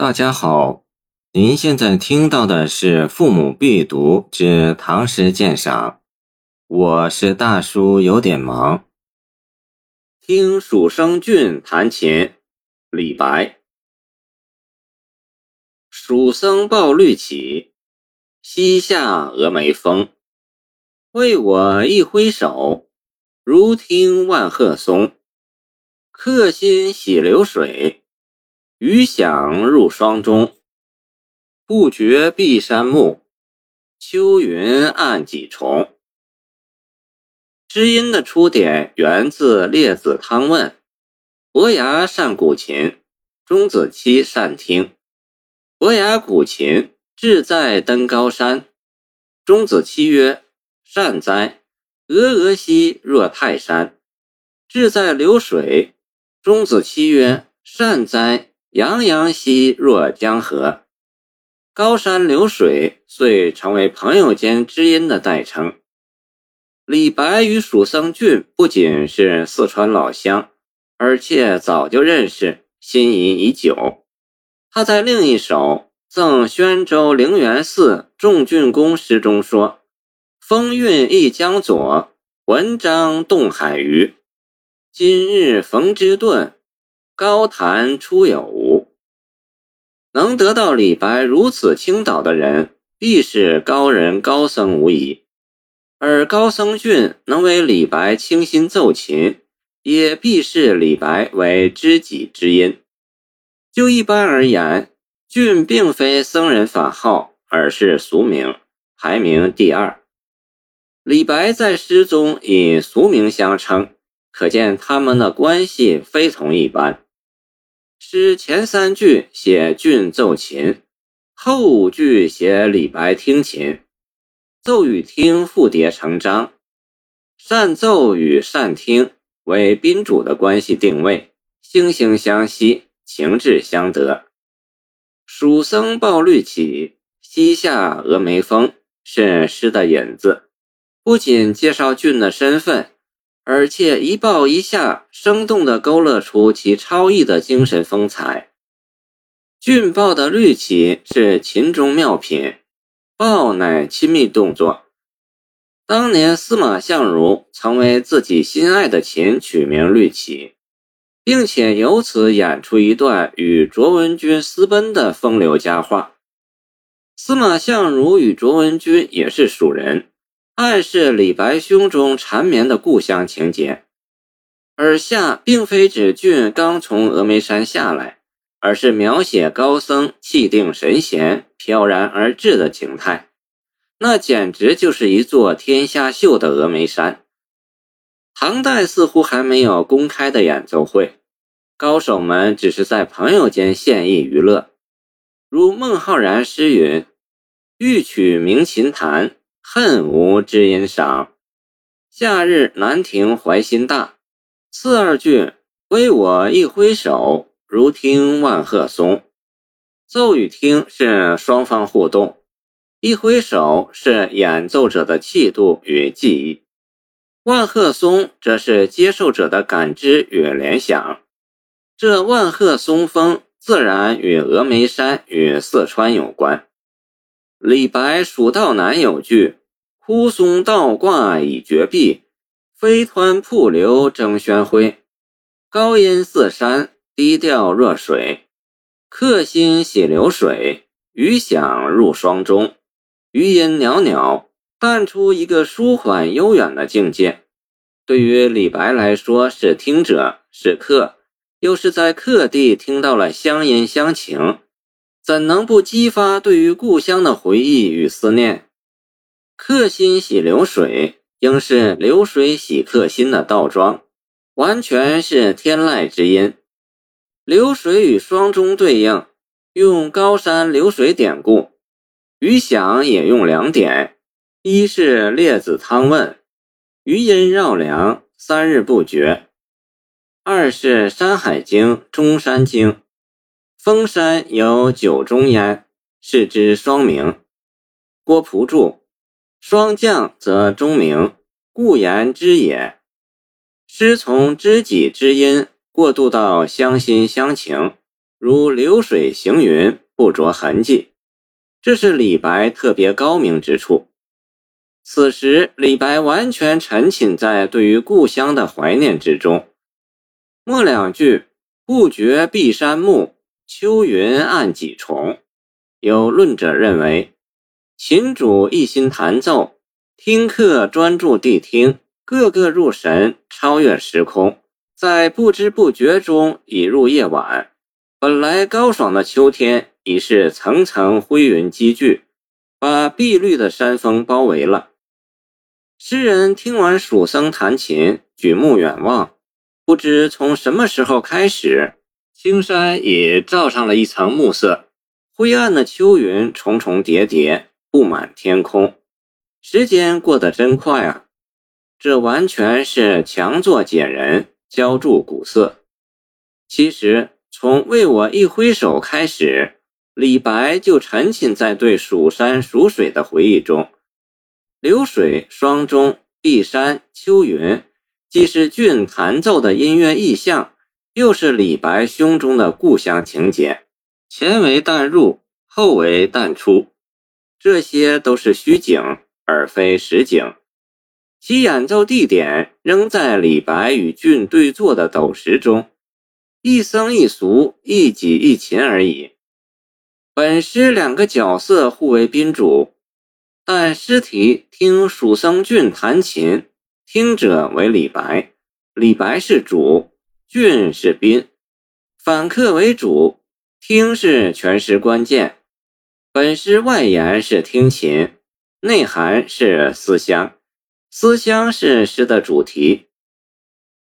大家好，您现在听到的是《父母必读之唐诗鉴赏》，我是大叔，有点忙。听蜀声峻弹琴，李白。蜀僧抱绿绮，西下峨眉峰。为我一挥手，如听万壑松。客心洗流水。余响入霜中，不觉碧山暮。秋云暗几重。知音的出典源自《列子·汤问》：“伯牙善鼓琴，钟子期善听。伯牙鼓琴，志在登高山。钟子期曰：‘善哉！峨峨兮若泰山。’志在流水。钟子期曰：‘善哉！’洋洋兮若江河，高山流水遂成为朋友间知音的代称。李白与蜀僧俊不仅是四川老乡，而且早就认识，心仪已久。他在另一首《赠宣州灵元寺仲峻公》诗中说：“风韵一江左，文章动海鱼。今日逢之顿。”高谈出有无？能得到李白如此倾倒的人，必是高人高僧无疑。而高僧俊能为李白倾心奏琴，也必是李白为知己知音。就一般而言，俊并非僧人法号，而是俗名，排名第二。李白在诗中以俗名相称，可见他们的关系非同一般。诗前三句写俊奏琴，后五句写李白听琴，奏与听复叠成章，善奏与善听为宾主的关系定位，惺惺相惜，情志相得。蜀僧抱绿绮，西下峨眉峰是诗的引子，不仅介绍俊的身份。而且一抱一下，生动地勾勒出其超逸的精神风采。俊抱的绿绮是琴中妙品，抱乃亲密动作。当年司马相如曾为自己心爱的琴取名绿绮，并且由此演出一段与卓文君私奔的风流佳话。司马相如与卓文君也是蜀人。暗示李白胸中缠绵的故乡情节，而下并非指俊刚从峨眉山下来，而是描写高僧气定神闲、飘然而至的情态。那简直就是一座天下秀的峨眉山。唐代似乎还没有公开的演奏会，高手们只是在朋友间献艺娱乐。如孟浩然诗云：“欲取鸣琴弹。”恨无知音赏，夏日南亭怀心大。次二句，为我一挥手，如听万壑松。奏与听是双方互动，一挥手是演奏者的气度与技艺，万壑松则是接受者的感知与联想。这万壑松风自然与峨眉山与四川有关。李白《蜀道难》有句。枯松倒挂倚绝壁，飞湍瀑流争喧辉。高音似山，低调若水。客心洗流水，余响入霜中。余音袅袅，淡出一个舒缓悠远的境界。对于李白来说，是听者，是客，又是在客地听到了乡音乡情，怎能不激发对于故乡的回忆与思念？客心洗流水，应是流水洗客心的倒装，完全是天籁之音。流水与霜中对应，用高山流水典故；余响也用两点：一是列子汤问，余音绕梁，三日不绝；二是山海经中山经，峰山有九中焉，是之双名。郭璞注。霜降则钟鸣，故言之也。诗从知己知音过渡到相心相情，如流水行云，不着痕迹。这是李白特别高明之处。此时，李白完全沉浸在对于故乡的怀念之中。末两句“不觉碧山暮，秋云暗几重”，有论者认为，琴主一心弹奏，听客专注谛听，个个入神，超越时空，在不知不觉中已入夜晚。本来高爽的秋天，已是层层灰云积聚，把碧绿的山峰包围了。诗人听完蜀僧弹琴，举目远望，不知从什么时候开始，青山也罩上了一层暮色，灰暗的秋云重重叠叠，布满天空。时间过得真快啊！这完全是强作减人，浇筑古色。其实。从为我一挥手开始，李白就沉浸在对蜀山蜀水的回忆中。流水、霜钟、碧山、秋云，既是俊弹奏的音乐意象，又是李白胸中的故乡情结。前为淡入，后为淡出，这些都是虚景，而非实景。其演奏地点仍在李白与俊对坐的斗石中。一僧一俗，一己一琴而已。本诗两个角色互为宾主，但诗题听蜀僧俊弹琴，听者为李白，李白是主，俊是宾，反客为主，听是全诗关键。本诗外延是听琴，内涵是思乡，思乡是诗的主题。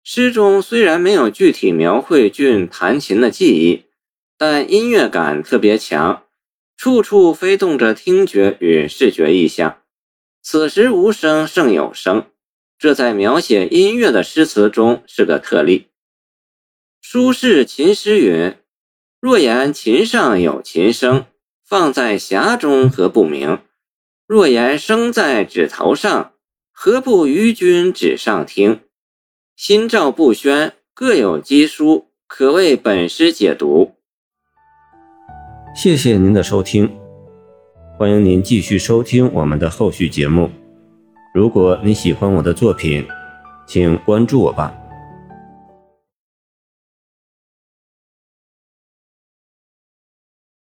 诗中虽然没有具体描绘俊弹琴的技艺，但音乐感特别强，处处飞动着听觉与视觉意象。此时无声胜有声，这在描写音乐的诗词中是个特例。苏轼琴诗云：“若言琴上有琴声，放在匣中何不明？若言声在指头上，何不与君指上听？”心照不宣，各有机书，可为本诗解读。谢谢您的收听，欢迎您继续收听我们的后续节目。如果你喜欢我的作品，请关注我吧。